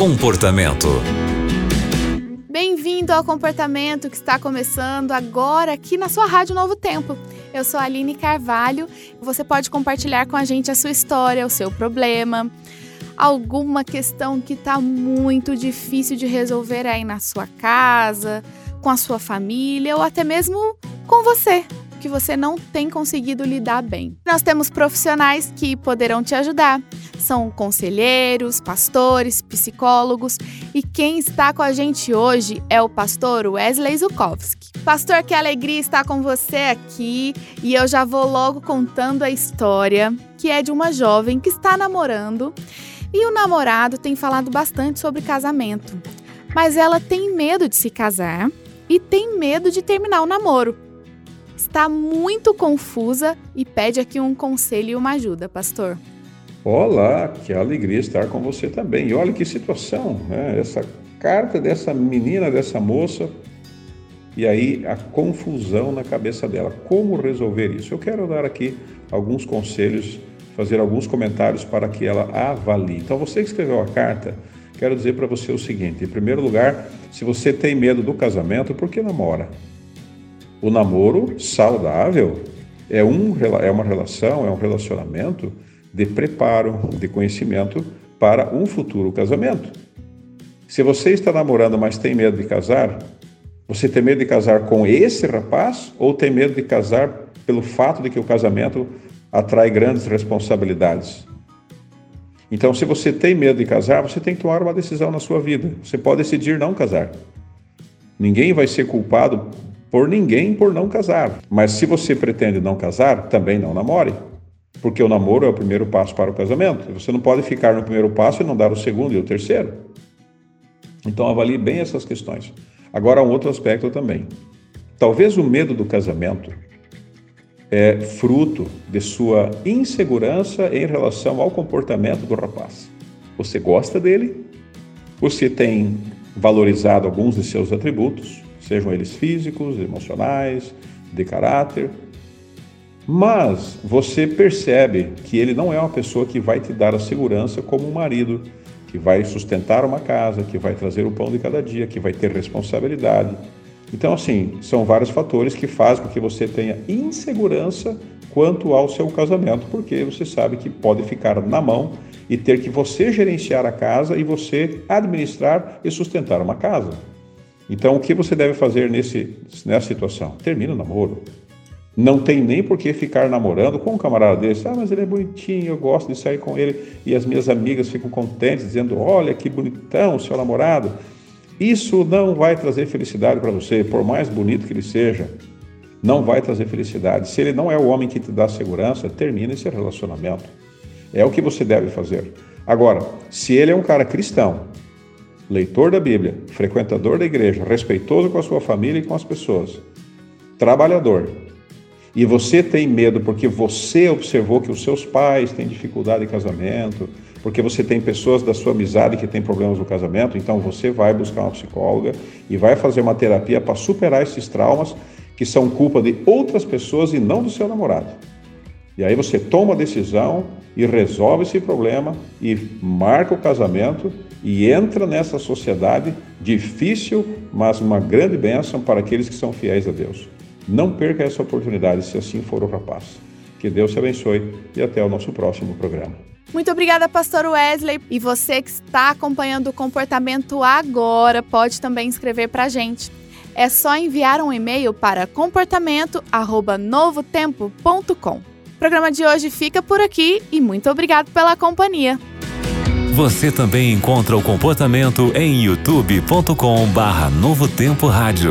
Comportamento. Bem-vindo ao Comportamento que está começando agora aqui na sua Rádio Novo Tempo. Eu sou a Aline Carvalho. Você pode compartilhar com a gente a sua história, o seu problema, alguma questão que está muito difícil de resolver aí na sua casa, com a sua família ou até mesmo com você que você não tem conseguido lidar bem. Nós temos profissionais que poderão te ajudar. São conselheiros, pastores, psicólogos. E quem está com a gente hoje é o pastor Wesley Zukowski. Pastor, que alegria estar com você aqui. E eu já vou logo contando a história que é de uma jovem que está namorando. E o namorado tem falado bastante sobre casamento, mas ela tem medo de se casar e tem medo de terminar o namoro. Está muito confusa e pede aqui um conselho e uma ajuda, pastor. Olá, que alegria estar com você também. E olha que situação, né? Essa carta dessa menina, dessa moça, e aí a confusão na cabeça dela. Como resolver isso? Eu quero dar aqui alguns conselhos, fazer alguns comentários para que ela avalie. Então, você que escreveu a carta, quero dizer para você o seguinte: em primeiro lugar, se você tem medo do casamento, por que namora? O namoro saudável é, um, é uma relação, é um relacionamento de preparo, de conhecimento para um futuro casamento. Se você está namorando, mas tem medo de casar, você tem medo de casar com esse rapaz ou tem medo de casar pelo fato de que o casamento atrai grandes responsabilidades? Então, se você tem medo de casar, você tem que tomar uma decisão na sua vida. Você pode decidir não casar. Ninguém vai ser culpado por ninguém por não casar. Mas se você pretende não casar, também não namore. Porque o namoro é o primeiro passo para o casamento. Você não pode ficar no primeiro passo e não dar o segundo e o terceiro. Então avalie bem essas questões. Agora, um outro aspecto também. Talvez o medo do casamento é fruto de sua insegurança em relação ao comportamento do rapaz. Você gosta dele? Você tem valorizado alguns de seus atributos? sejam eles físicos, emocionais, de caráter. Mas você percebe que ele não é uma pessoa que vai te dar a segurança como um marido, que vai sustentar uma casa, que vai trazer o pão de cada dia, que vai ter responsabilidade. Então, assim, são vários fatores que fazem com que você tenha insegurança quanto ao seu casamento, porque você sabe que pode ficar na mão e ter que você gerenciar a casa e você administrar e sustentar uma casa. Então, o que você deve fazer nesse, nessa situação? Termina o namoro. Não tem nem por que ficar namorando com um camarada desse. Ah, mas ele é bonitinho, eu gosto de sair com ele. E as minhas amigas ficam contentes, dizendo: Olha que bonitão o seu namorado. Isso não vai trazer felicidade para você, por mais bonito que ele seja. Não vai trazer felicidade. Se ele não é o homem que te dá segurança, termine esse relacionamento. É o que você deve fazer. Agora, se ele é um cara cristão, leitor da Bíblia, frequentador da igreja, respeitoso com a sua família e com as pessoas, trabalhador, e você tem medo porque você observou que os seus pais têm dificuldade em casamento, porque você tem pessoas da sua amizade que têm problemas no casamento, então você vai buscar uma psicóloga e vai fazer uma terapia para superar esses traumas que são culpa de outras pessoas e não do seu namorado. E aí você toma a decisão e resolve esse problema e marca o casamento e entra nessa sociedade difícil, mas uma grande bênção para aqueles que são fiéis a Deus. Não perca essa oportunidade, se assim for o rapaz. Que Deus te abençoe e até o nosso próximo programa. Muito obrigada, Pastor Wesley. E você que está acompanhando o comportamento agora, pode também escrever para a gente. É só enviar um e-mail para comportamento@novotempo.com. O programa de hoje fica por aqui e muito obrigado pela companhia. Você também encontra o comportamento em youtube.com/barra Novo Tempo Rádio.